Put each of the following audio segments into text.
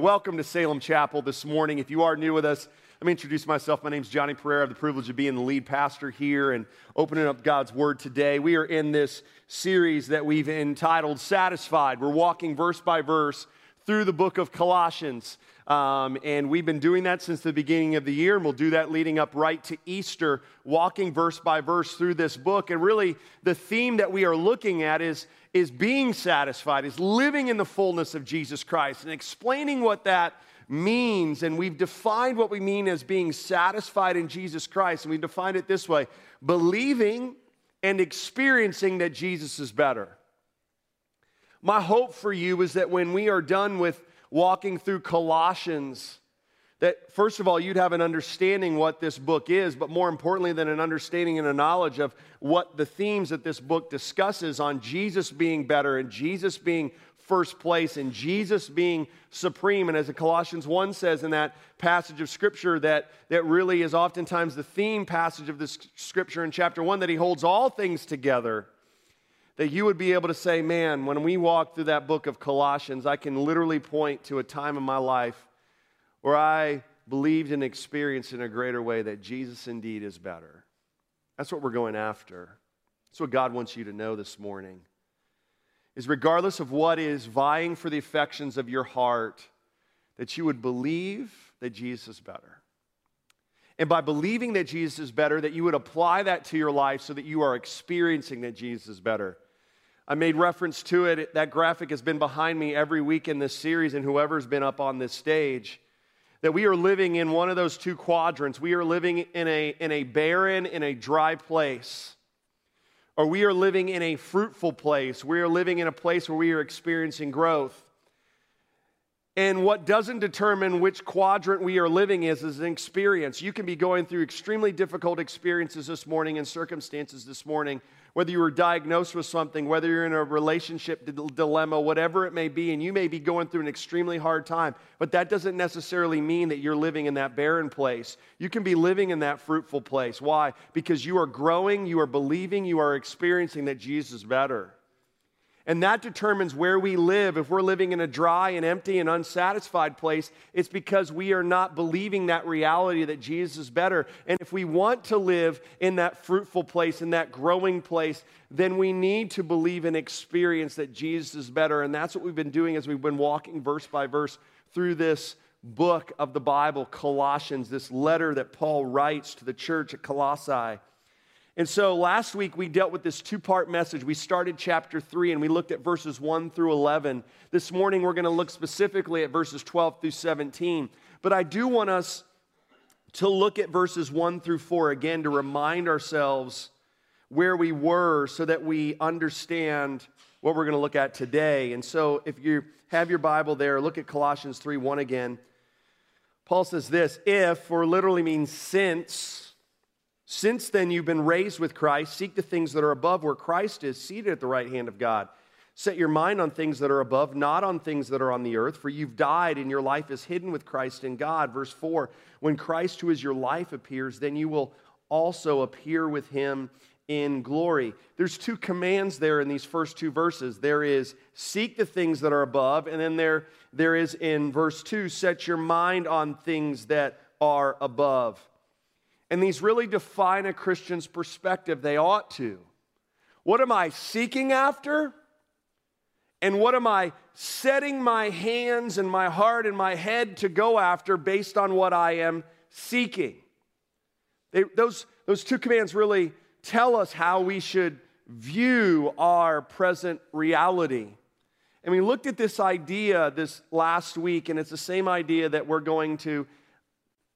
Welcome to Salem Chapel this morning. If you are new with us, let me introduce myself. My name is Johnny Pereira. I have the privilege of being the lead pastor here and opening up God's Word today. We are in this series that we've entitled Satisfied. We're walking verse by verse through the book of Colossians. Um, and we've been doing that since the beginning of the year, and we'll do that leading up right to Easter, walking verse by verse through this book. And really, the theme that we are looking at is is being satisfied, is living in the fullness of Jesus Christ, and explaining what that means. And we've defined what we mean as being satisfied in Jesus Christ, and we defined it this way believing and experiencing that Jesus is better. My hope for you is that when we are done with walking through Colossians, that first of all, you'd have an understanding what this book is, but more importantly than an understanding and a knowledge of what the themes that this book discusses on Jesus being better and Jesus being first place and Jesus being supreme. And as Colossians 1 says in that passage of scripture, that, that really is oftentimes the theme passage of this scripture in chapter 1, that he holds all things together. That you would be able to say, man, when we walk through that book of Colossians, I can literally point to a time in my life where I believed and experienced in a greater way that Jesus indeed is better. That's what we're going after. That's what God wants you to know this morning. Is regardless of what is vying for the affections of your heart, that you would believe that Jesus is better. And by believing that Jesus is better, that you would apply that to your life so that you are experiencing that Jesus is better. I made reference to it. That graphic has been behind me every week in this series, and whoever's been up on this stage that we are living in one of those two quadrants. We are living in a, in a barren, in a dry place, or we are living in a fruitful place. We are living in a place where we are experiencing growth. And what doesn't determine which quadrant we are living is is an experience. You can be going through extremely difficult experiences this morning and circumstances this morning whether you were diagnosed with something, whether you're in a relationship dilemma, whatever it may be, and you may be going through an extremely hard time, but that doesn't necessarily mean that you're living in that barren place. You can be living in that fruitful place. Why? Because you are growing, you are believing, you are experiencing that Jesus is better. And that determines where we live. If we're living in a dry and empty and unsatisfied place, it's because we are not believing that reality that Jesus is better. And if we want to live in that fruitful place, in that growing place, then we need to believe and experience that Jesus is better. And that's what we've been doing as we've been walking verse by verse through this book of the Bible, Colossians, this letter that Paul writes to the church at Colossae. And so last week we dealt with this two part message. We started chapter 3 and we looked at verses 1 through 11. This morning we're going to look specifically at verses 12 through 17. But I do want us to look at verses 1 through 4 again to remind ourselves where we were so that we understand what we're going to look at today. And so if you have your Bible there, look at Colossians 3 1 again. Paul says this if, or literally means since, since then, you've been raised with Christ. Seek the things that are above where Christ is seated at the right hand of God. Set your mind on things that are above, not on things that are on the earth, for you've died and your life is hidden with Christ in God. Verse 4 When Christ, who is your life, appears, then you will also appear with him in glory. There's two commands there in these first two verses. There is seek the things that are above, and then there, there is in verse 2 set your mind on things that are above. And these really define a Christian's perspective. They ought to. What am I seeking after? And what am I setting my hands and my heart and my head to go after based on what I am seeking? They, those, those two commands really tell us how we should view our present reality. And we looked at this idea this last week, and it's the same idea that we're going to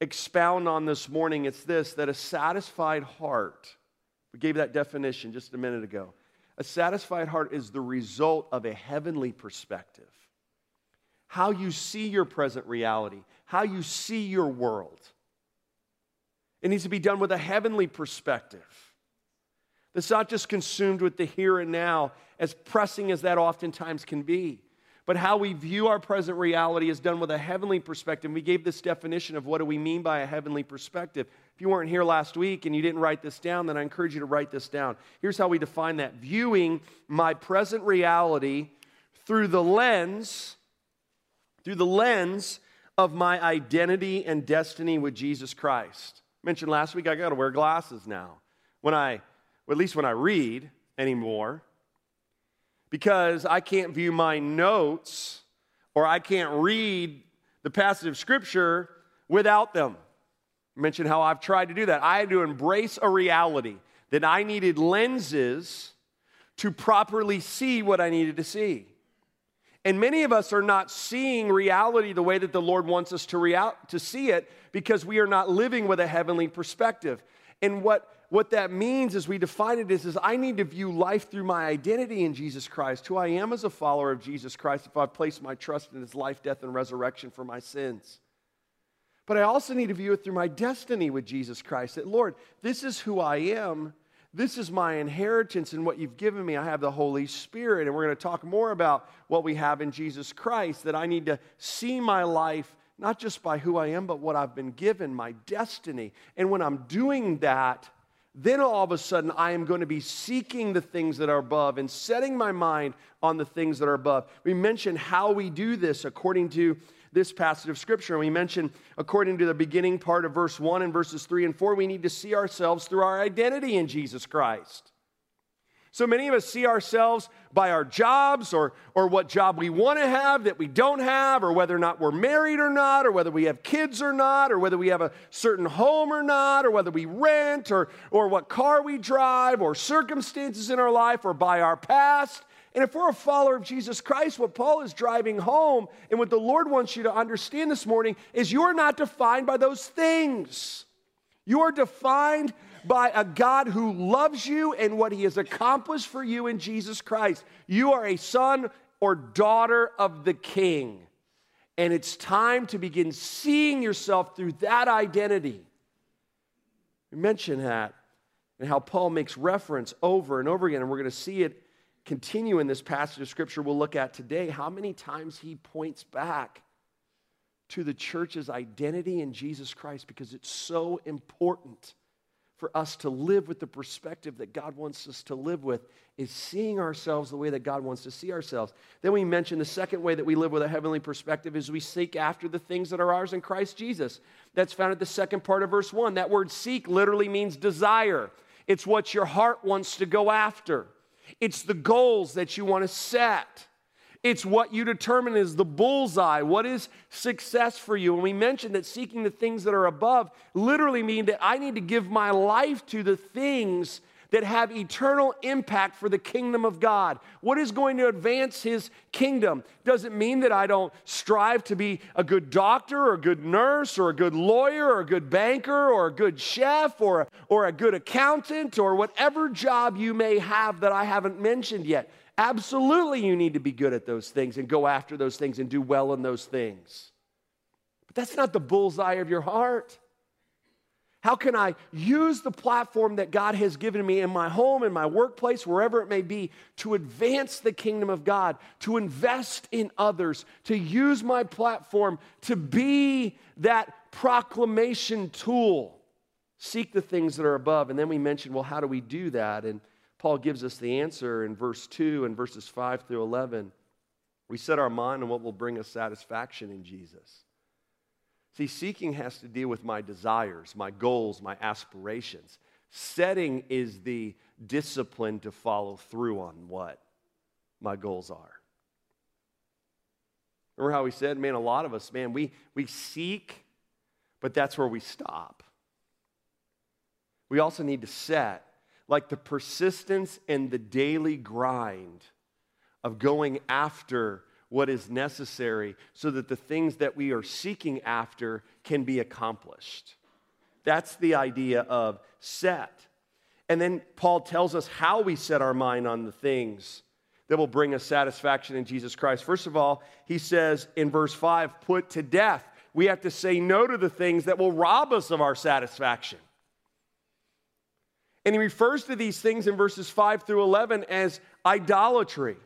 expound on this morning, it's this that a satisfied heart, we gave that definition just a minute ago. A satisfied heart is the result of a heavenly perspective. How you see your present reality, how you see your world. It needs to be done with a heavenly perspective. That's not just consumed with the here and now, as pressing as that oftentimes can be. But how we view our present reality is done with a heavenly perspective. We gave this definition of what do we mean by a heavenly perspective. If you weren't here last week and you didn't write this down, then I encourage you to write this down. Here's how we define that viewing my present reality through the lens through the lens of my identity and destiny with Jesus Christ. I mentioned last week I got to wear glasses now. When I, well, at least when I read anymore, because I can't view my notes or I can't read the passage of scripture without them. I mentioned how I've tried to do that. I had to embrace a reality that I needed lenses to properly see what I needed to see. And many of us are not seeing reality the way that the Lord wants us to, real- to see it because we are not living with a heavenly perspective. And what, what that means as we define it is, is I need to view life through my identity in Jesus Christ, who I am as a follower of Jesus Christ if I place my trust in his life, death, and resurrection for my sins. But I also need to view it through my destiny with Jesus Christ. That, Lord, this is who I am, this is my inheritance and what you've given me. I have the Holy Spirit. And we're going to talk more about what we have in Jesus Christ, that I need to see my life not just by who I am, but what I've been given, my destiny. And when I'm doing that, then all of a sudden I am going to be seeking the things that are above and setting my mind on the things that are above. We mentioned how we do this according to this passage of Scripture. And we mentioned, according to the beginning part of verse 1 and verses 3 and 4, we need to see ourselves through our identity in Jesus Christ. So many of us see ourselves by our jobs or, or what job we want to have that we don't have, or whether or not we're married or not, or whether we have kids or not, or whether we have a certain home or not, or whether we rent, or, or what car we drive, or circumstances in our life, or by our past. And if we're a follower of Jesus Christ, what Paul is driving home and what the Lord wants you to understand this morning is you're not defined by those things. You are defined by a God who loves you and what he has accomplished for you in Jesus Christ. You are a son or daughter of the King. And it's time to begin seeing yourself through that identity. We mentioned that and how Paul makes reference over and over again, and we're going to see it continue in this passage of scripture we'll look at today, how many times he points back to the church's identity in Jesus Christ because it's so important for us to live with the perspective that God wants us to live with is seeing ourselves the way that God wants to see ourselves. Then we mentioned the second way that we live with a heavenly perspective is we seek after the things that are ours in Christ Jesus. That's found at the second part of verse 1. That word seek literally means desire. It's what your heart wants to go after. It's the goals that you want to set. It's what you determine is the bullseye. What is success for you? And we mentioned that seeking the things that are above literally mean that I need to give my life to the things that have eternal impact for the kingdom of God. What is going to advance his kingdom? Doesn't mean that I don't strive to be a good doctor or a good nurse or a good lawyer or a good banker or a good chef or, or a good accountant or whatever job you may have that I haven't mentioned yet. Absolutely, you need to be good at those things and go after those things and do well in those things. But that's not the bullseye of your heart. How can I use the platform that God has given me in my home, in my workplace, wherever it may be, to advance the kingdom of God, to invest in others, to use my platform to be that proclamation tool? Seek the things that are above. And then we mentioned, well, how do we do that? And Paul gives us the answer in verse 2 and verses 5 through 11. We set our mind on what will bring us satisfaction in Jesus. See, seeking has to deal with my desires, my goals, my aspirations. Setting is the discipline to follow through on what my goals are. Remember how we said, man, a lot of us, man, we, we seek, but that's where we stop. We also need to set, like the persistence and the daily grind of going after what is necessary so that the things that we are seeking after can be accomplished. That's the idea of set. And then Paul tells us how we set our mind on the things that will bring us satisfaction in Jesus Christ. First of all, he says in verse 5, put to death. We have to say no to the things that will rob us of our satisfaction. And he refers to these things in verses 5 through 11 as idolatry.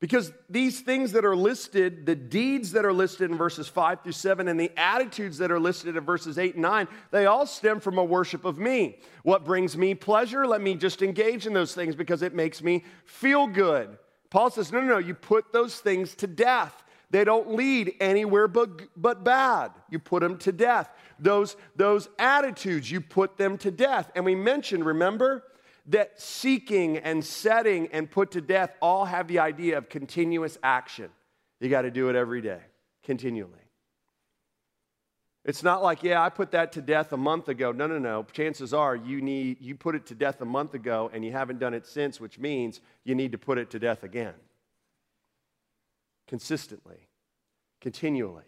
Because these things that are listed, the deeds that are listed in verses 5 through 7, and the attitudes that are listed in verses 8 and 9, they all stem from a worship of me. What brings me pleasure? Let me just engage in those things because it makes me feel good. Paul says, no, no, no, you put those things to death. They don't lead anywhere but, but bad. You put them to death. Those, those attitudes, you put them to death. And we mentioned, remember, that seeking and setting and put to death all have the idea of continuous action. You got to do it every day, continually. It's not like, yeah, I put that to death a month ago. No, no, no. Chances are you need you put it to death a month ago and you haven't done it since, which means you need to put it to death again. Consistently, continually.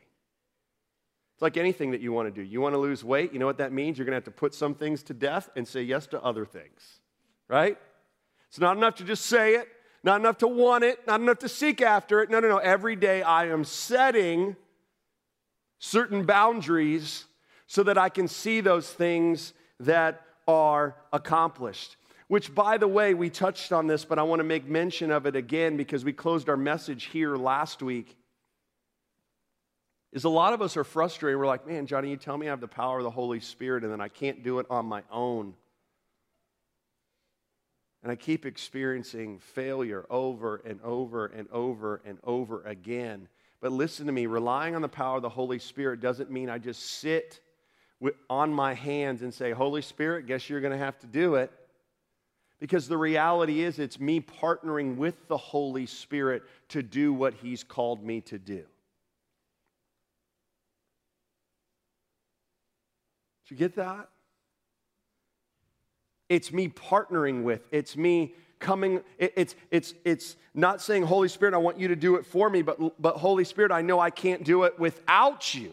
It's like anything that you want to do. You want to lose weight, you know what that means? You're going to have to put some things to death and say yes to other things right? It's not enough to just say it, not enough to want it, not enough to seek after it. No, no, no. Every day I am setting certain boundaries so that I can see those things that are accomplished. Which, by the way, we touched on this, but I want to make mention of it again because we closed our message here last week. Is a lot of us are frustrated. We're like, man, Johnny, you tell me I have the power of the Holy Spirit and then I can't do it on my own. And I keep experiencing failure over and over and over and over again. But listen to me relying on the power of the Holy Spirit doesn't mean I just sit on my hands and say, Holy Spirit, guess you're going to have to do it. Because the reality is, it's me partnering with the Holy Spirit to do what He's called me to do. Did you get that? It's me partnering with, it's me coming it, it's it's it's not saying holy spirit i want you to do it for me but but holy spirit i know i can't do it without you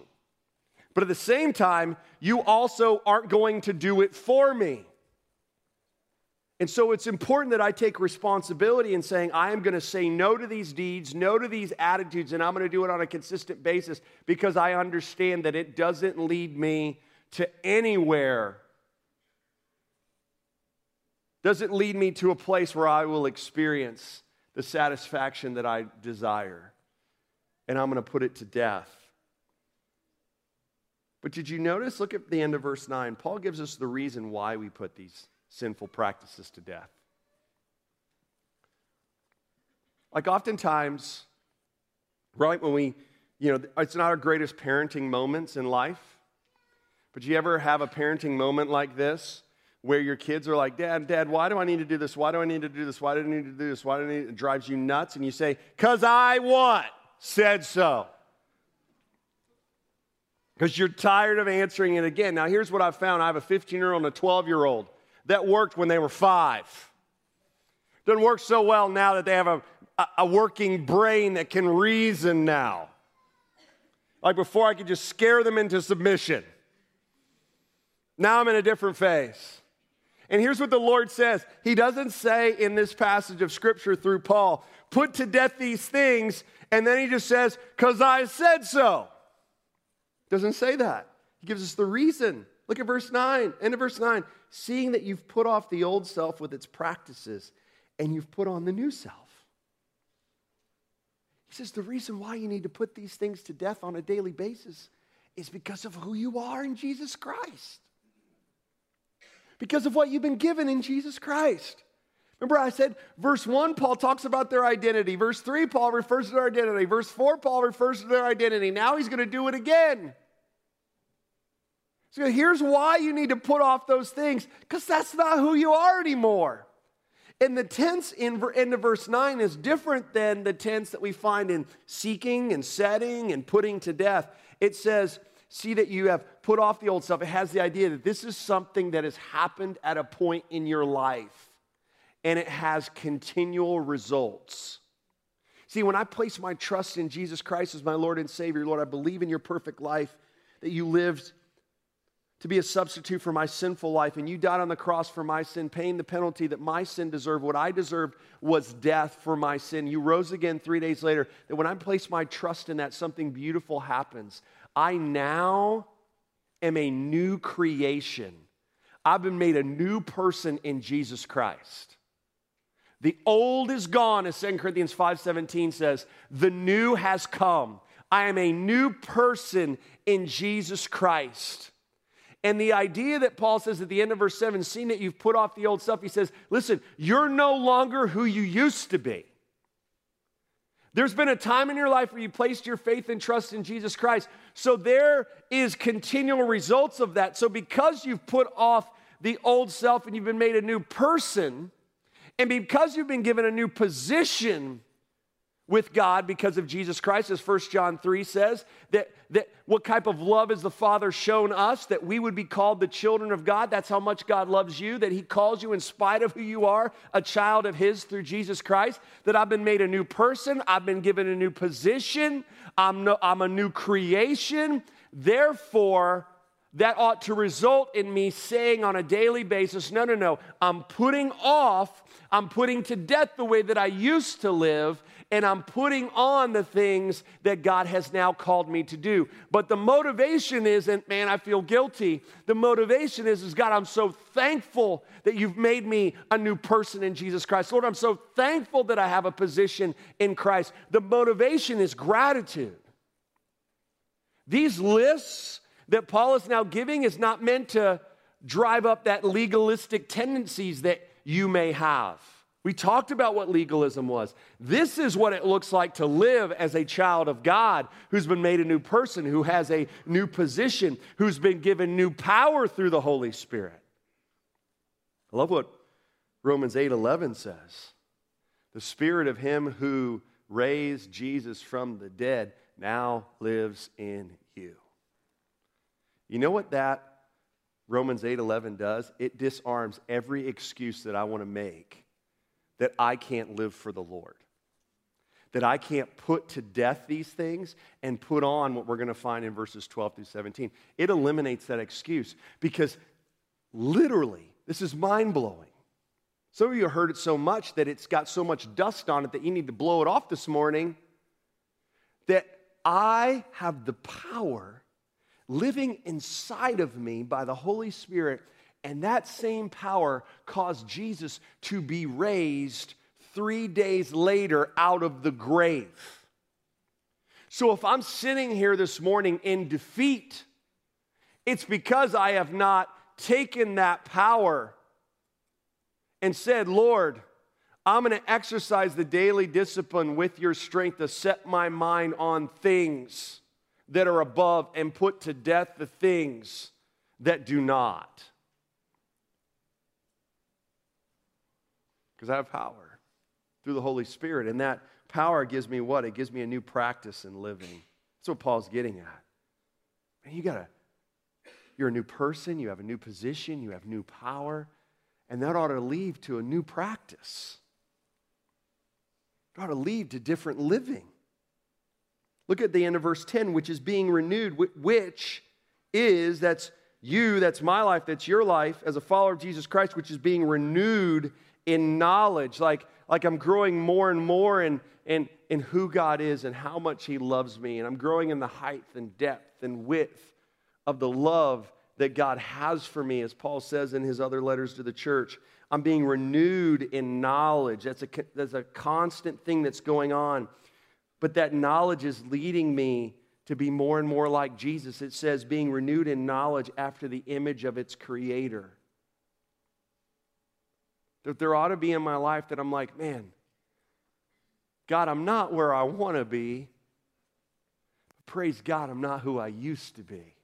but at the same time you also aren't going to do it for me and so it's important that i take responsibility in saying i am going to say no to these deeds no to these attitudes and i'm going to do it on a consistent basis because i understand that it doesn't lead me to anywhere does it lead me to a place where I will experience the satisfaction that I desire? And I'm going to put it to death. But did you notice? Look at the end of verse 9. Paul gives us the reason why we put these sinful practices to death. Like oftentimes, right, when we, you know, it's not our greatest parenting moments in life, but you ever have a parenting moment like this where your kids are like, Dad, Dad, why do I need to do this? Why do I need to do this? Why do I need to do this? Why do I need It drives you nuts. And you say, Because I what? Said so. Because you're tired of answering it again. Now, here's what I've found I have a 15 year old and a 12 year old that worked when they were five. Doesn't work so well now that they have a, a working brain that can reason now. Like before, I could just scare them into submission. Now I'm in a different phase. And here's what the Lord says He doesn't say in this passage of Scripture through Paul, put to death these things, and then he just says, because I said so. Doesn't say that. He gives us the reason. Look at verse 9, end of verse 9. Seeing that you've put off the old self with its practices and you've put on the new self. He says the reason why you need to put these things to death on a daily basis is because of who you are in Jesus Christ because of what you've been given in Jesus Christ. Remember, I said, verse 1, Paul talks about their identity. Verse 3, Paul refers to their identity. Verse 4, Paul refers to their identity. Now he's going to do it again. So here's why you need to put off those things, because that's not who you are anymore. And the tense in end of verse 9 is different than the tense that we find in seeking and setting and putting to death. It says, see that you have put off the old stuff. It has the idea that this is something that has happened at a point in your life and it has continual results. See, when I place my trust in Jesus Christ as my Lord and Savior, Lord, I believe in your perfect life, that you lived to be a substitute for my sinful life, and you died on the cross for my sin, paying the penalty that my sin deserved. What I deserved was death for my sin. You rose again three days later. That when I place my trust in that, something beautiful happens. I now am a new creation. I've been made a new person in Jesus Christ. The old is gone, as 2 Corinthians 5:17 says. The new has come. I am a new person in Jesus Christ. And the idea that Paul says at the end of verse 7, seeing that you've put off the old stuff, he says, listen, you're no longer who you used to be. There's been a time in your life where you placed your faith and trust in Jesus Christ. So there is continual results of that. So because you've put off the old self and you've been made a new person, and because you've been given a new position with God because of Jesus Christ, as 1 John 3 says, that, that what type of love has the Father shown us that we would be called the children of God? That's how much God loves you, that He calls you in spite of who you are, a child of His through Jesus Christ, that I've been made a new person, I've been given a new position, I'm, no, I'm a new creation. Therefore, that ought to result in me saying on a daily basis, no, no, no, I'm putting off, I'm putting to death the way that I used to live, and I'm putting on the things that God has now called me to do. But the motivation isn't, man, I feel guilty. The motivation is, is God, I'm so thankful that you've made me a new person in Jesus Christ. Lord, I'm so thankful that I have a position in Christ. The motivation is gratitude. These lists that Paul is now giving is not meant to drive up that legalistic tendencies that you may have. We talked about what legalism was. This is what it looks like to live as a child of God who's been made a new person, who has a new position, who's been given new power through the Holy Spirit. I love what Romans 8:11 says. The spirit of him who raised Jesus from the dead now lives in you. You know what that Romans 8:11 does? It disarms every excuse that I want to make that I can't live for the Lord. That I can't put to death these things and put on what we're going to find in verses 12 through 17. It eliminates that excuse because literally, this is mind blowing. Some of you heard it so much that it's got so much dust on it that you need to blow it off this morning. That I have the power living inside of me by the Holy Spirit and that same power caused Jesus to be raised three days later out of the grave. So if I'm sitting here this morning in defeat, it's because I have not taken that power and said, Lord, I'm going to exercise the daily discipline with your strength to set my mind on things that are above and put to death the things that do not. Because I have power through the Holy Spirit. And that power gives me what? It gives me a new practice in living. That's what Paul's getting at. Man, you gotta, you're a new person, you have a new position, you have new power, and that ought to lead to a new practice. It ought to lead to different living. Look at the end of verse 10, which is being renewed, which is, that's you, that's my life, that's your life as a follower of Jesus Christ, which is being renewed in knowledge, like, like I'm growing more and more in, in, in who God is and how much He loves me. And I'm growing in the height and depth and width of the love that God has for me, as Paul says in his other letters to the church. I'm being renewed in knowledge. That's a, that's a constant thing that's going on. But that knowledge is leading me to be more and more like Jesus. It says, being renewed in knowledge after the image of its creator. That there ought to be in my life that I'm like, man, God, I'm not where I want to be. Praise God, I'm not who I used to be.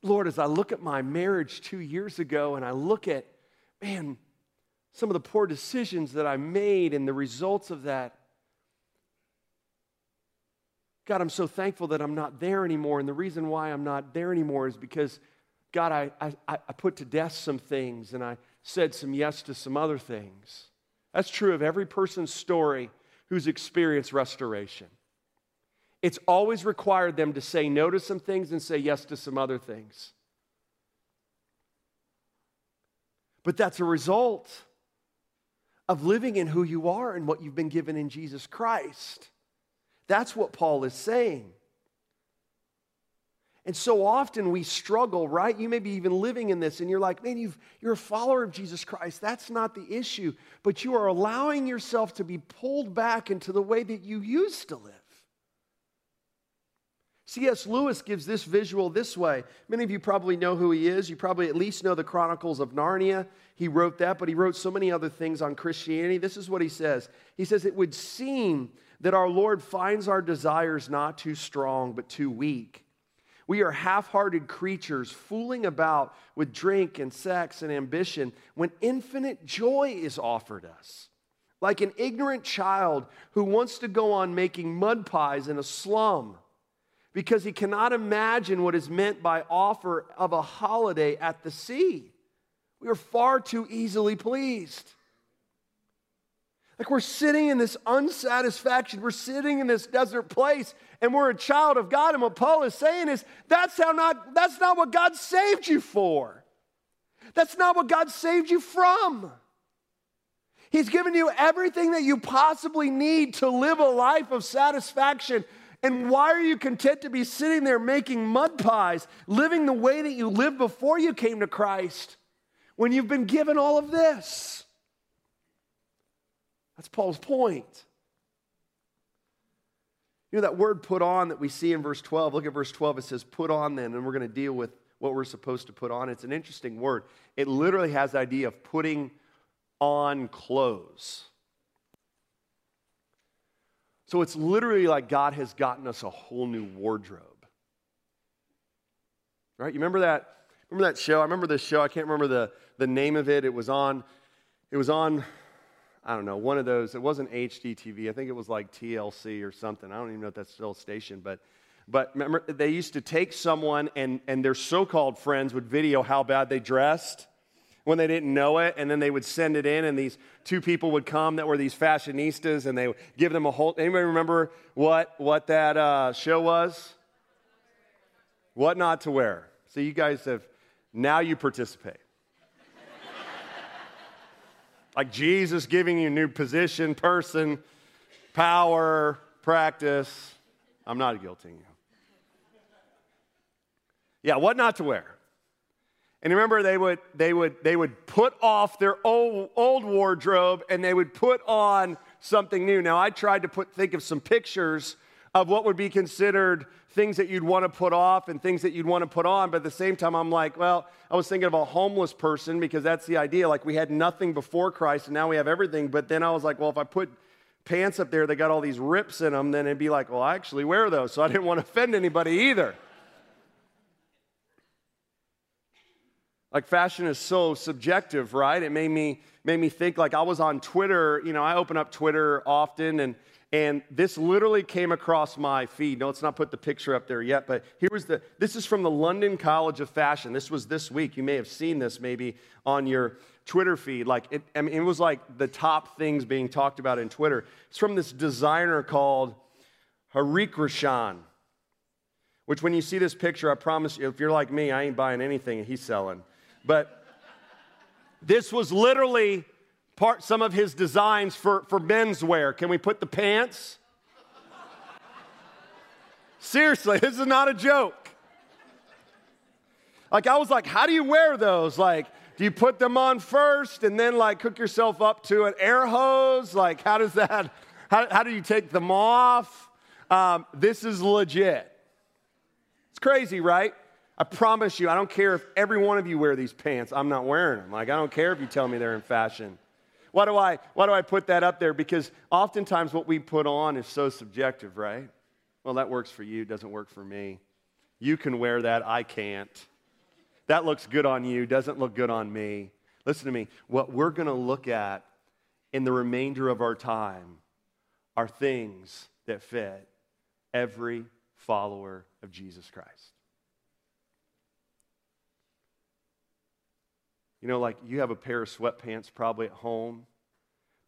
Lord, as I look at my marriage two years ago and I look at, man, some of the poor decisions that I made and the results of that, God, I'm so thankful that I'm not there anymore. And the reason why I'm not there anymore is because, God, I, I, I put to death some things and I, said some yes to some other things. That's true of every person's story who's experienced restoration. It's always required them to say no to some things and say yes to some other things. But that's a result of living in who you are and what you've been given in Jesus Christ. That's what Paul is saying. And so often we struggle, right? You may be even living in this and you're like, man, you are a follower of Jesus Christ. That's not the issue. But you are allowing yourself to be pulled back into the way that you used to live. C.S. Lewis gives this visual this way. Many of you probably know who he is. You probably at least know the Chronicles of Narnia. He wrote that, but he wrote so many other things on Christianity. This is what he says He says, It would seem that our Lord finds our desires not too strong, but too weak. We are half hearted creatures fooling about with drink and sex and ambition when infinite joy is offered us. Like an ignorant child who wants to go on making mud pies in a slum because he cannot imagine what is meant by offer of a holiday at the sea. We are far too easily pleased. Like we're sitting in this unsatisfaction, we're sitting in this desert place, and we're a child of God. And what Paul is saying is that's how not that's not what God saved you for. That's not what God saved you from. He's given you everything that you possibly need to live a life of satisfaction and why are you content to be sitting there making mud pies, living the way that you lived before you came to Christ when you've been given all of this? That's Paul's point. You know that word put on that we see in verse 12? Look at verse 12. It says, put on then, and we're going to deal with what we're supposed to put on. It's an interesting word. It literally has the idea of putting on clothes. So it's literally like God has gotten us a whole new wardrobe. Right? You remember that? Remember that show? I remember this show. I can't remember the, the name of it. It was on, it was on, I don't know, one of those. It wasn't HGTV. I think it was like TLC or something. I don't even know if that's still a station, but but remember, they used to take someone and, and their so called friends would video how bad they dressed when they didn't know it, and then they would send it in, and these two people would come that were these fashionistas, and they would give them a whole. Anybody remember what what that uh, show was? What not to wear. So you guys have now you participate. Like Jesus giving you new position, person, power, practice. I'm not guilting you. Yeah, what not to wear. And remember, they would, they would, they would put off their old, old wardrobe and they would put on something new. Now, I tried to put, think of some pictures of what would be considered things that you'd want to put off and things that you'd want to put on. But at the same time, I'm like, well, I was thinking of a homeless person because that's the idea. Like, we had nothing before Christ and now we have everything. But then I was like, well, if I put pants up there that got all these rips in them, then it'd be like, well, I actually wear those. So I didn't want to offend anybody either. Like fashion is so subjective, right? It made me made me think like I was on Twitter, you know, I open up Twitter often and and this literally came across my feed. No, let's not put the picture up there yet, but here was the this is from the London College of Fashion. This was this week. You may have seen this maybe on your Twitter feed. Like it, I mean, it was like the top things being talked about in Twitter. It's from this designer called Harikrishnan. Which, when you see this picture, I promise you, if you're like me, I ain't buying anything he's selling. But this was literally part some of his designs for, for menswear. Can we put the pants? Seriously, this is not a joke. Like I was like, how do you wear those? Like, do you put them on first and then like cook yourself up to an air hose? Like, how does that? How, how do you take them off? Um, this is legit. It's crazy, right? I promise you, I don't care if every one of you wear these pants. I'm not wearing them. Like, I don't care if you tell me they're in fashion. Why do I, why do I put that up there? Because oftentimes what we put on is so subjective, right? Well, that works for you, doesn't work for me. You can wear that, I can't. That looks good on you, doesn't look good on me. Listen to me. What we're going to look at in the remainder of our time are things that fit every follower of Jesus Christ. You know, like you have a pair of sweatpants probably at home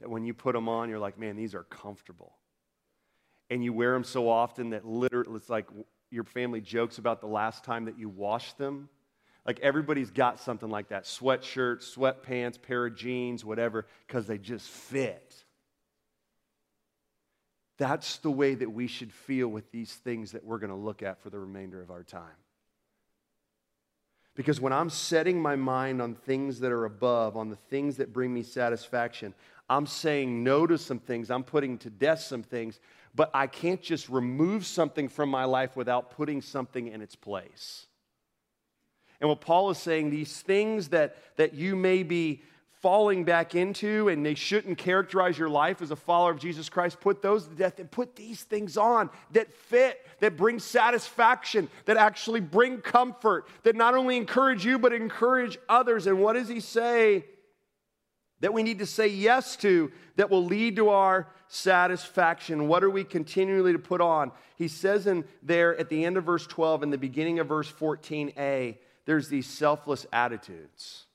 that when you put them on, you're like, man, these are comfortable. And you wear them so often that literally it's like your family jokes about the last time that you washed them. Like everybody's got something like that sweatshirt, sweatpants, pair of jeans, whatever, because they just fit. That's the way that we should feel with these things that we're going to look at for the remainder of our time. Because when I'm setting my mind on things that are above, on the things that bring me satisfaction, I'm saying no to some things, I'm putting to death some things. but I can't just remove something from my life without putting something in its place. And what Paul is saying, these things that, that you may be falling back into and they shouldn't characterize your life as a follower of Jesus Christ, put those to death and put these things on that fit, that bring satisfaction, that actually bring comfort, that not only encourage you, but encourage others. And what does he say? That we need to say yes to that will lead to our satisfaction. What are we continually to put on? He says in there at the end of verse 12 and the beginning of verse 14a, there's these selfless attitudes.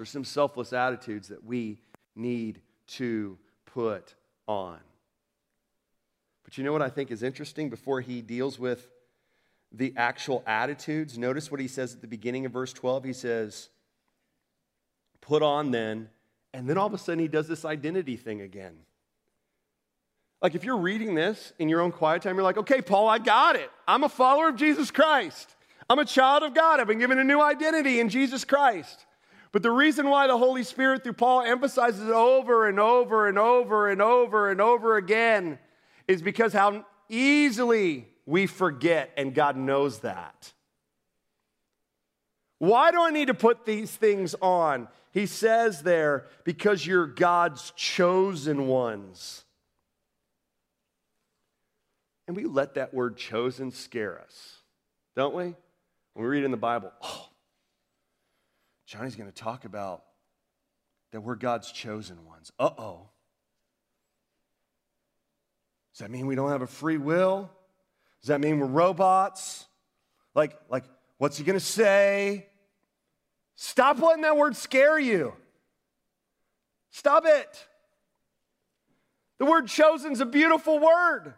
There's some selfless attitudes that we need to put on. But you know what I think is interesting before he deals with the actual attitudes? Notice what he says at the beginning of verse 12. He says, Put on then, and then all of a sudden he does this identity thing again. Like if you're reading this in your own quiet time, you're like, okay, Paul, I got it. I'm a follower of Jesus Christ. I'm a child of God. I've been given a new identity in Jesus Christ. But the reason why the Holy Spirit, through Paul, emphasizes over and over and over and over and over again is because how easily we forget, and God knows that. Why do I need to put these things on? He says there, because you're God's chosen ones. And we let that word chosen scare us, don't we? When we read in the Bible, oh, Johnny's going to talk about that we're God's chosen ones. Uh oh. Does that mean we don't have a free will? Does that mean we're robots? Like, like what's he going to say? Stop letting that word scare you. Stop it. The word chosen is a beautiful word.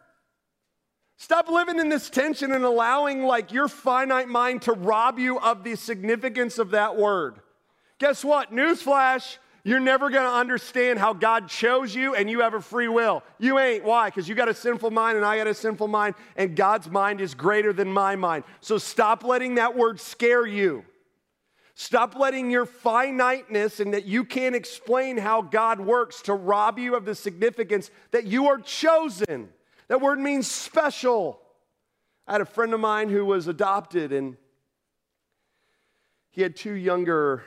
Stop living in this tension and allowing like your finite mind to rob you of the significance of that word. Guess what? Newsflash, you're never going to understand how God chose you and you have a free will. You ain't. Why? Because you got a sinful mind and I got a sinful mind, and God's mind is greater than my mind. So stop letting that word scare you. Stop letting your finiteness and that you can't explain how God works to rob you of the significance that you are chosen. That word means special. I had a friend of mine who was adopted, and he had two younger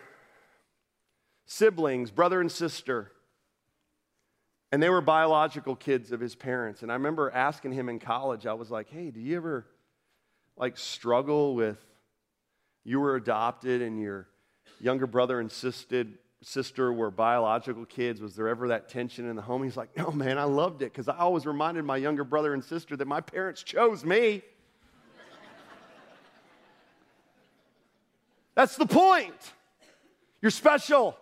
siblings, brother and sister. And they were biological kids of his parents. And I remember asking him in college, I was like, hey, do you ever like struggle with you were adopted and your younger brother and sister, were biological kids? Was there ever that tension in the home? He's like, no, man, I loved it because I always reminded my younger brother and sister that my parents chose me. That's the point. You're special.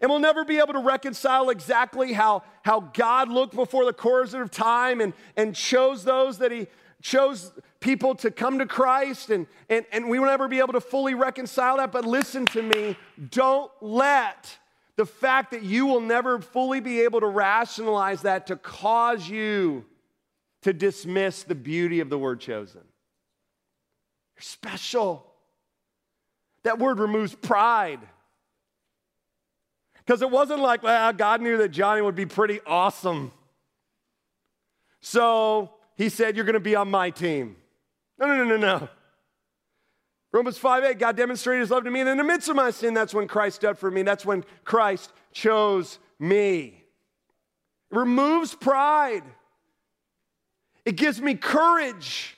And we'll never be able to reconcile exactly how, how God looked before the course of time and, and chose those that He chose people to come to Christ. And, and, and we will never be able to fully reconcile that. But listen to me don't let the fact that you will never fully be able to rationalize that to cause you to dismiss the beauty of the word chosen. You're special. That word removes pride. Because it wasn't like, well, God knew that Johnny would be pretty awesome. So he said, You're going to be on my team. No, no, no, no, no. Romans 5 8, God demonstrated his love to me. And in the midst of my sin, that's when Christ died for me. That's when Christ chose me. It removes pride. It gives me courage.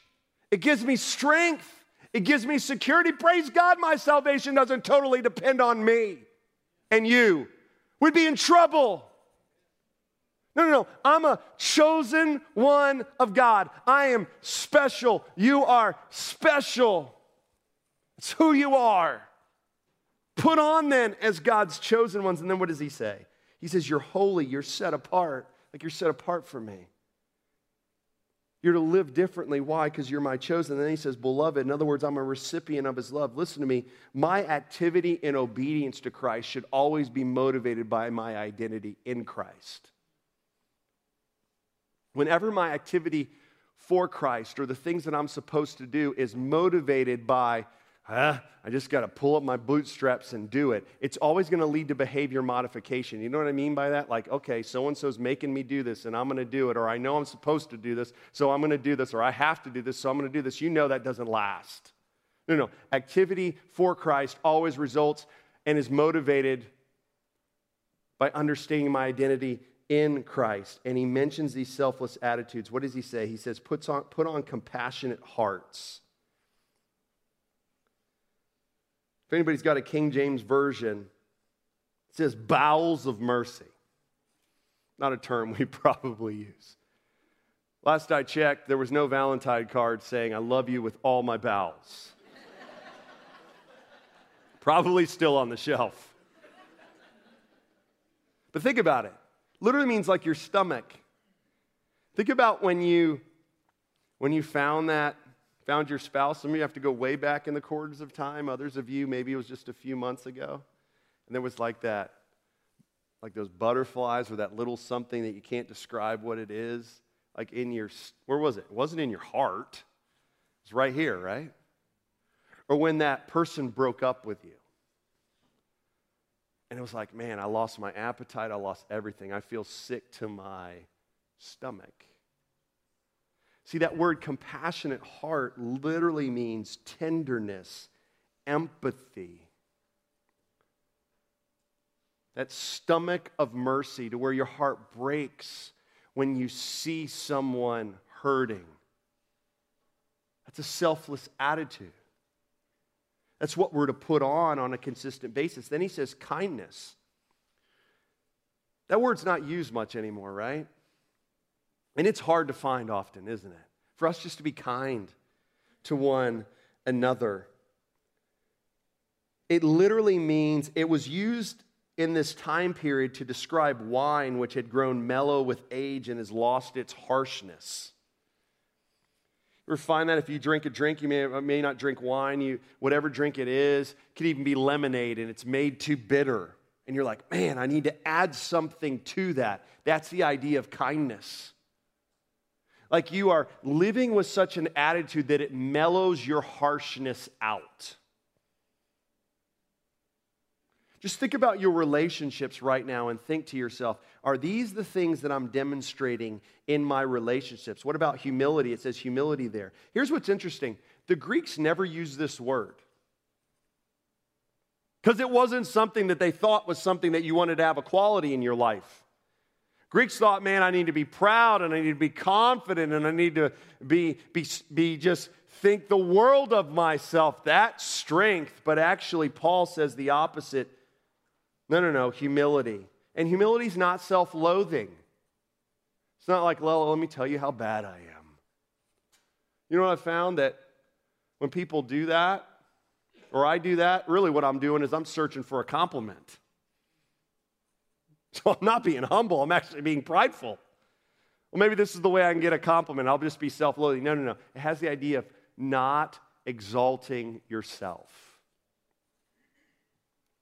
It gives me strength. It gives me security. Praise God, my salvation doesn't totally depend on me and you we'd be in trouble. No, no, no. I'm a chosen one of God. I am special. You are special. It's who you are. Put on then as God's chosen ones. And then what does he say? He says, You're holy, you're set apart, like you're set apart for me. You're to live differently. Why? Because you're my chosen. And then he says, Beloved, in other words, I'm a recipient of his love. Listen to me. My activity in obedience to Christ should always be motivated by my identity in Christ. Whenever my activity for Christ or the things that I'm supposed to do is motivated by, huh? I just got to pull up my bootstraps and do it. It's always going to lead to behavior modification. You know what I mean by that? Like, okay, so and so's making me do this and I'm going to do it, or I know I'm supposed to do this, so I'm going to do this, or I have to do this, so I'm going to do this. You know that doesn't last. No, no. Activity for Christ always results and is motivated by understanding my identity in Christ. And he mentions these selfless attitudes. What does he say? He says, Puts on, put on compassionate hearts If anybody's got a King James version, it says bowels of mercy. Not a term we probably use. Last I checked, there was no Valentine card saying, I love you with all my bowels. probably still on the shelf. But think about it. Literally means like your stomach. Think about when you when you found that found your spouse. Some of you have to go way back in the quarters of time. Others of you, maybe it was just a few months ago. And there was like that, like those butterflies or that little something that you can't describe what it is. Like in your, where was it? It wasn't in your heart. It's right here, right? Or when that person broke up with you. And it was like, man, I lost my appetite. I lost everything. I feel sick to my stomach. See, that word compassionate heart literally means tenderness, empathy. That stomach of mercy to where your heart breaks when you see someone hurting. That's a selfless attitude. That's what we're to put on on a consistent basis. Then he says kindness. That word's not used much anymore, right? And it's hard to find often, isn't it? For us just to be kind to one another. It literally means it was used in this time period to describe wine which had grown mellow with age and has lost its harshness. You ever find that if you drink a drink, you may, uh, may not drink wine, you, whatever drink it is, it could even be lemonade and it's made too bitter. And you're like, man, I need to add something to that. That's the idea of kindness. Like you are living with such an attitude that it mellows your harshness out. Just think about your relationships right now and think to yourself, are these the things that I'm demonstrating in my relationships? What about humility? It says humility there. Here's what's interesting the Greeks never used this word because it wasn't something that they thought was something that you wanted to have a quality in your life. Greeks thought, man, I need to be proud and I need to be confident and I need to be, be, be just think the world of myself. That strength. But actually, Paul says the opposite. No, no, no, humility. And humility is not self loathing. It's not like, well, let me tell you how bad I am. You know what I found? That when people do that, or I do that, really what I'm doing is I'm searching for a compliment. So I'm not being humble, I'm actually being prideful. Well, maybe this is the way I can get a compliment. I'll just be self loathing. No, no, no. It has the idea of not exalting yourself,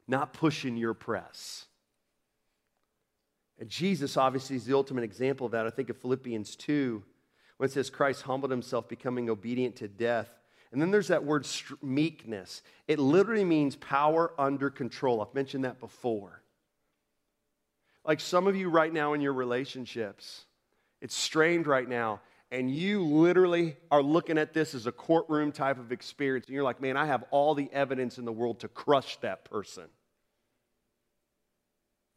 not pushing your press. And Jesus, obviously, is the ultimate example of that. I think of Philippians 2, when it says Christ humbled himself, becoming obedient to death. And then there's that word meekness. It literally means power under control. I've mentioned that before. Like some of you right now in your relationships, it's strained right now, and you literally are looking at this as a courtroom type of experience, and you're like, man, I have all the evidence in the world to crush that person.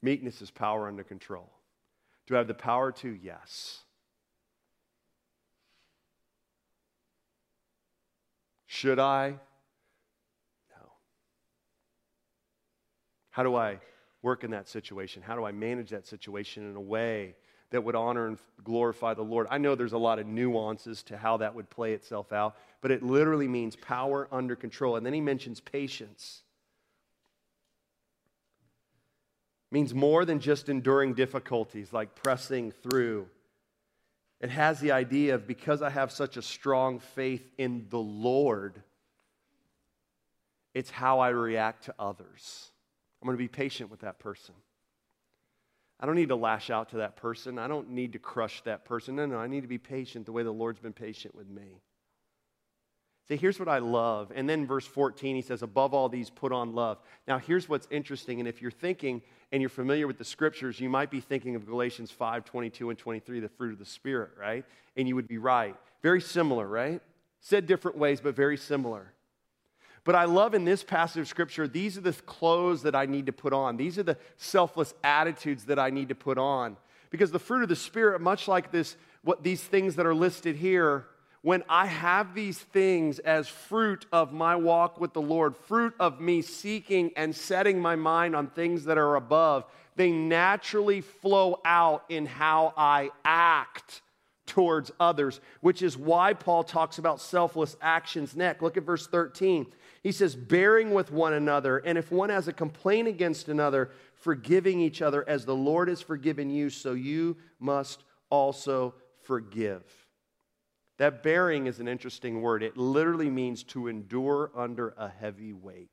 Meekness is power under control. Do I have the power to? Yes. Should I? No. How do I work in that situation? How do I manage that situation in a way that would honor and glorify the Lord? I know there's a lot of nuances to how that would play itself out, but it literally means power under control. And then he mentions patience. Means more than just enduring difficulties, like pressing through. It has the idea of because I have such a strong faith in the Lord, it's how I react to others. I'm going to be patient with that person. I don't need to lash out to that person. I don't need to crush that person. No, no, I need to be patient the way the Lord's been patient with me. See, here's what I love. And then verse 14, he says, Above all these, put on love. Now, here's what's interesting. And if you're thinking and you're familiar with the scriptures, you might be thinking of Galatians 5 22 and 23, the fruit of the Spirit, right? And you would be right. Very similar, right? Said different ways, but very similar. But I love in this passage of scripture, these are the clothes that I need to put on. These are the selfless attitudes that I need to put on. Because the fruit of the Spirit, much like this, what these things that are listed here, when I have these things as fruit of my walk with the Lord, fruit of me seeking and setting my mind on things that are above, they naturally flow out in how I act towards others, which is why Paul talks about selfless actions next. Look at verse 13. He says, bearing with one another, and if one has a complaint against another, forgiving each other as the Lord has forgiven you, so you must also forgive. That bearing is an interesting word. It literally means to endure under a heavy weight.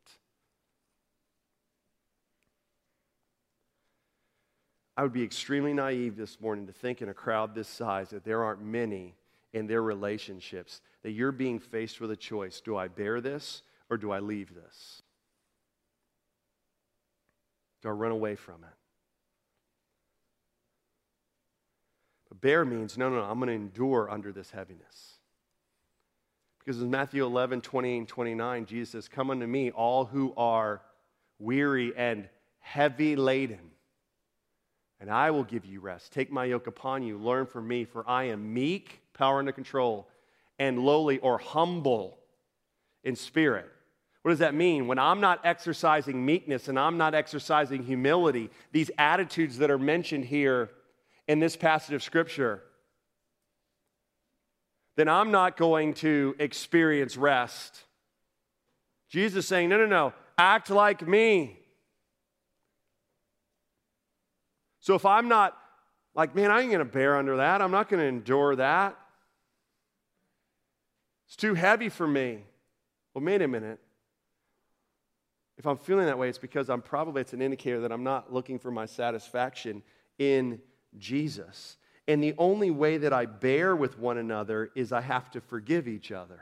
I would be extremely naive this morning to think in a crowd this size that there aren't many in their relationships that you're being faced with a choice. Do I bear this or do I leave this? Do I run away from it? But bear means no, no, no, I'm going to endure under this heaviness. Because in Matthew 11, 28 and 29, Jesus says, Come unto me, all who are weary and heavy laden, and I will give you rest. Take my yoke upon you, learn from me, for I am meek, power under control, and lowly or humble in spirit what does that mean? When I'm not exercising meekness and I'm not exercising humility, these attitudes that are mentioned here in this passage of Scripture, then I'm not going to experience rest. Jesus is saying, no, no, no, act like me. So if I'm not like, man, I ain't going to bear under that, I'm not going to endure that. It's too heavy for me. Well, wait a minute. If I'm feeling that way, it's because I'm probably, it's an indicator that I'm not looking for my satisfaction in Jesus. And the only way that I bear with one another is I have to forgive each other.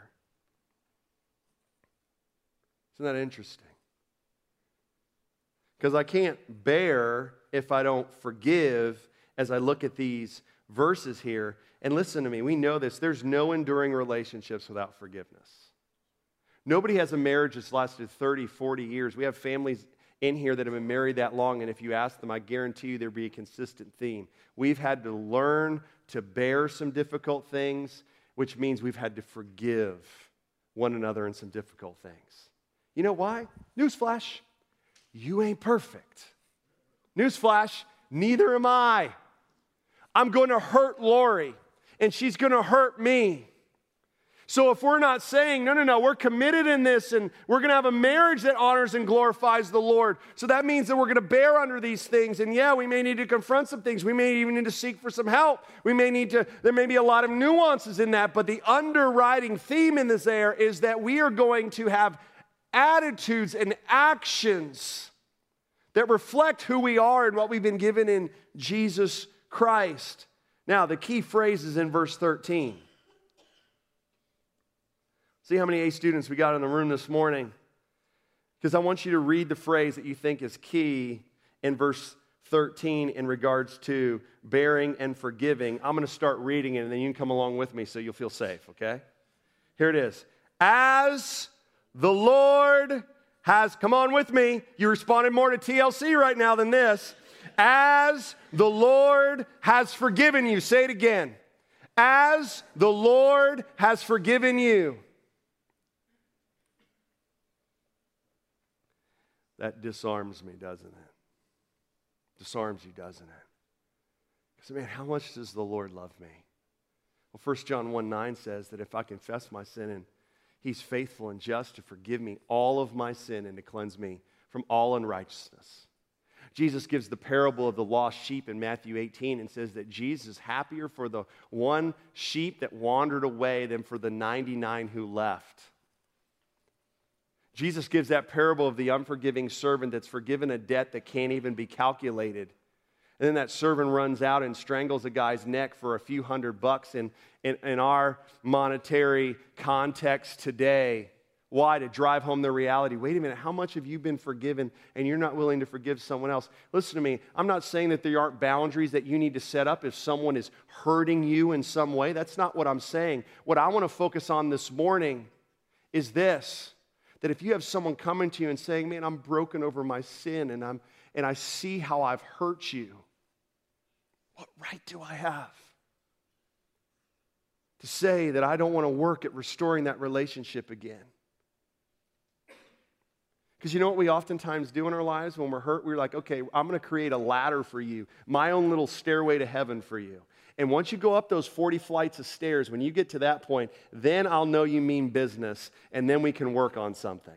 Isn't that interesting? Because I can't bear if I don't forgive as I look at these verses here. And listen to me, we know this. There's no enduring relationships without forgiveness. Nobody has a marriage that's lasted 30, 40 years. We have families in here that have been married that long, and if you ask them, I guarantee you there'd be a consistent theme. We've had to learn to bear some difficult things, which means we've had to forgive one another in some difficult things. You know why? Newsflash, you ain't perfect. Newsflash, neither am I. I'm going to hurt Lori, and she's going to hurt me. So if we're not saying, no, no, no, we're committed in this and we're going to have a marriage that honors and glorifies the Lord. So that means that we're going to bear under these things. And yeah, we may need to confront some things. We may even need to seek for some help. We may need to, there may be a lot of nuances in that. But the underwriting theme in this air is that we are going to have attitudes and actions that reflect who we are and what we've been given in Jesus Christ. Now, the key phrase is in verse 13. See how many A students we got in the room this morning? Because I want you to read the phrase that you think is key in verse 13 in regards to bearing and forgiving. I'm going to start reading it and then you can come along with me so you'll feel safe, okay? Here it is. As the Lord has, come on with me. You responded more to TLC right now than this. As the Lord has forgiven you. Say it again. As the Lord has forgiven you. That disarms me, doesn't it? Disarms you, doesn't it? Because, man, how much does the Lord love me? Well, 1 John 1 9 says that if I confess my sin, and he's faithful and just to forgive me all of my sin and to cleanse me from all unrighteousness. Jesus gives the parable of the lost sheep in Matthew 18 and says that Jesus is happier for the one sheep that wandered away than for the 99 who left. Jesus gives that parable of the unforgiving servant that's forgiven a debt that can't even be calculated. And then that servant runs out and strangles a guy's neck for a few hundred bucks in, in, in our monetary context today. Why? To drive home the reality. Wait a minute, how much have you been forgiven and you're not willing to forgive someone else? Listen to me. I'm not saying that there aren't boundaries that you need to set up if someone is hurting you in some way. That's not what I'm saying. What I want to focus on this morning is this that if you have someone coming to you and saying, Man, I'm broken over my sin and, I'm, and I see how I've hurt you, what right do I have to say that I don't want to work at restoring that relationship again? Because you know what we oftentimes do in our lives when we're hurt? We're like, okay, I'm going to create a ladder for you, my own little stairway to heaven for you. And once you go up those 40 flights of stairs, when you get to that point, then I'll know you mean business, and then we can work on something.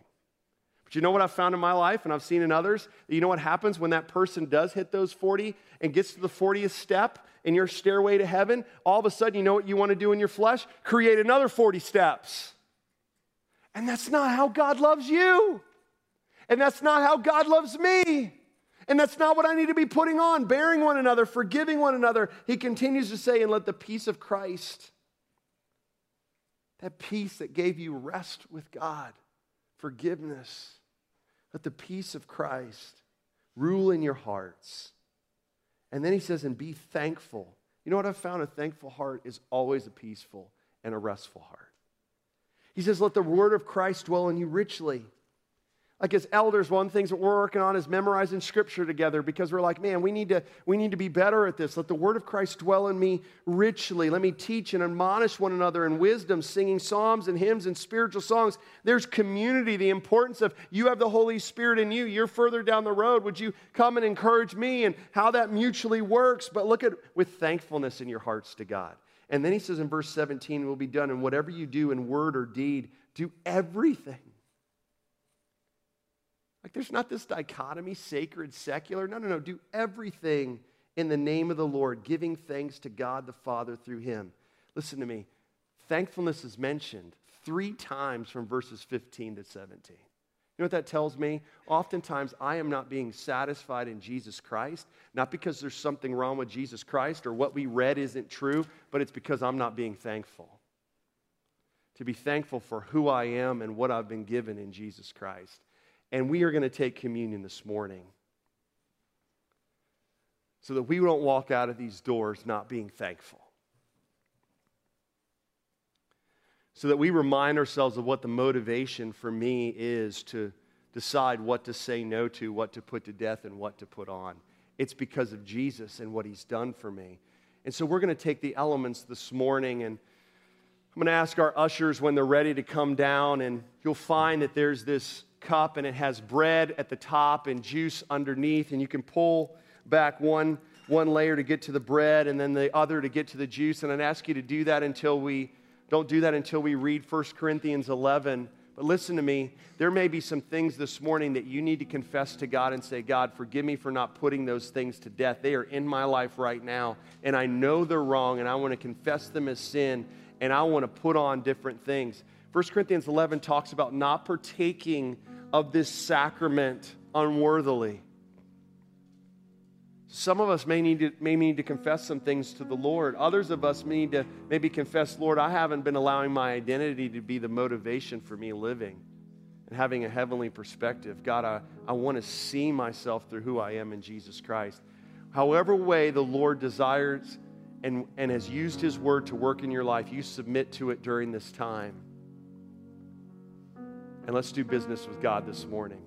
But you know what I've found in my life and I've seen in others? You know what happens when that person does hit those 40 and gets to the 40th step in your stairway to heaven? All of a sudden, you know what you want to do in your flesh? Create another 40 steps. And that's not how God loves you. And that's not how God loves me. And that's not what I need to be putting on, bearing one another, forgiving one another. He continues to say, and let the peace of Christ, that peace that gave you rest with God, forgiveness, let the peace of Christ rule in your hearts. And then he says, and be thankful. You know what I've found? A thankful heart is always a peaceful and a restful heart. He says, let the word of Christ dwell in you richly like as elders one of the things that we're working on is memorizing scripture together because we're like man we need to we need to be better at this. Let the word of christ dwell in me richly. Let me teach and admonish one another in wisdom singing psalms and hymns and spiritual songs. There's community the importance of you have the holy spirit in you. You're further down the road. Would you come and encourage me and how that mutually works? But look at with thankfulness in your hearts to god. And then he says in verse 17 will be done and whatever you do in word or deed. Do everything like there's not this dichotomy, sacred, secular. No, no, no. Do everything in the name of the Lord, giving thanks to God the Father through him. Listen to me. Thankfulness is mentioned three times from verses 15 to 17. You know what that tells me? Oftentimes, I am not being satisfied in Jesus Christ, not because there's something wrong with Jesus Christ or what we read isn't true, but it's because I'm not being thankful. To be thankful for who I am and what I've been given in Jesus Christ. And we are going to take communion this morning so that we don't walk out of these doors not being thankful. So that we remind ourselves of what the motivation for me is to decide what to say no to, what to put to death, and what to put on. It's because of Jesus and what he's done for me. And so we're going to take the elements this morning and I'm going to ask our ushers when they're ready to come down, and you'll find that there's this cup and it has bread at the top and juice underneath, and you can pull back one, one layer to get to the bread and then the other to get to the juice. And I'd ask you to do that until we don't do that until we read 1 Corinthians 11. But listen to me, there may be some things this morning that you need to confess to God and say, God, forgive me for not putting those things to death. They are in my life right now, and I know they're wrong, and I want to confess them as sin, and I want to put on different things. 1 Corinthians 11 talks about not partaking of this sacrament unworthily. Some of us may need, to, may need to confess some things to the Lord. Others of us may need to maybe confess, Lord, I haven't been allowing my identity to be the motivation for me living and having a heavenly perspective. God, I, I want to see myself through who I am in Jesus Christ. However, way the Lord desires and, and has used His word to work in your life, you submit to it during this time. And let's do business with God this morning.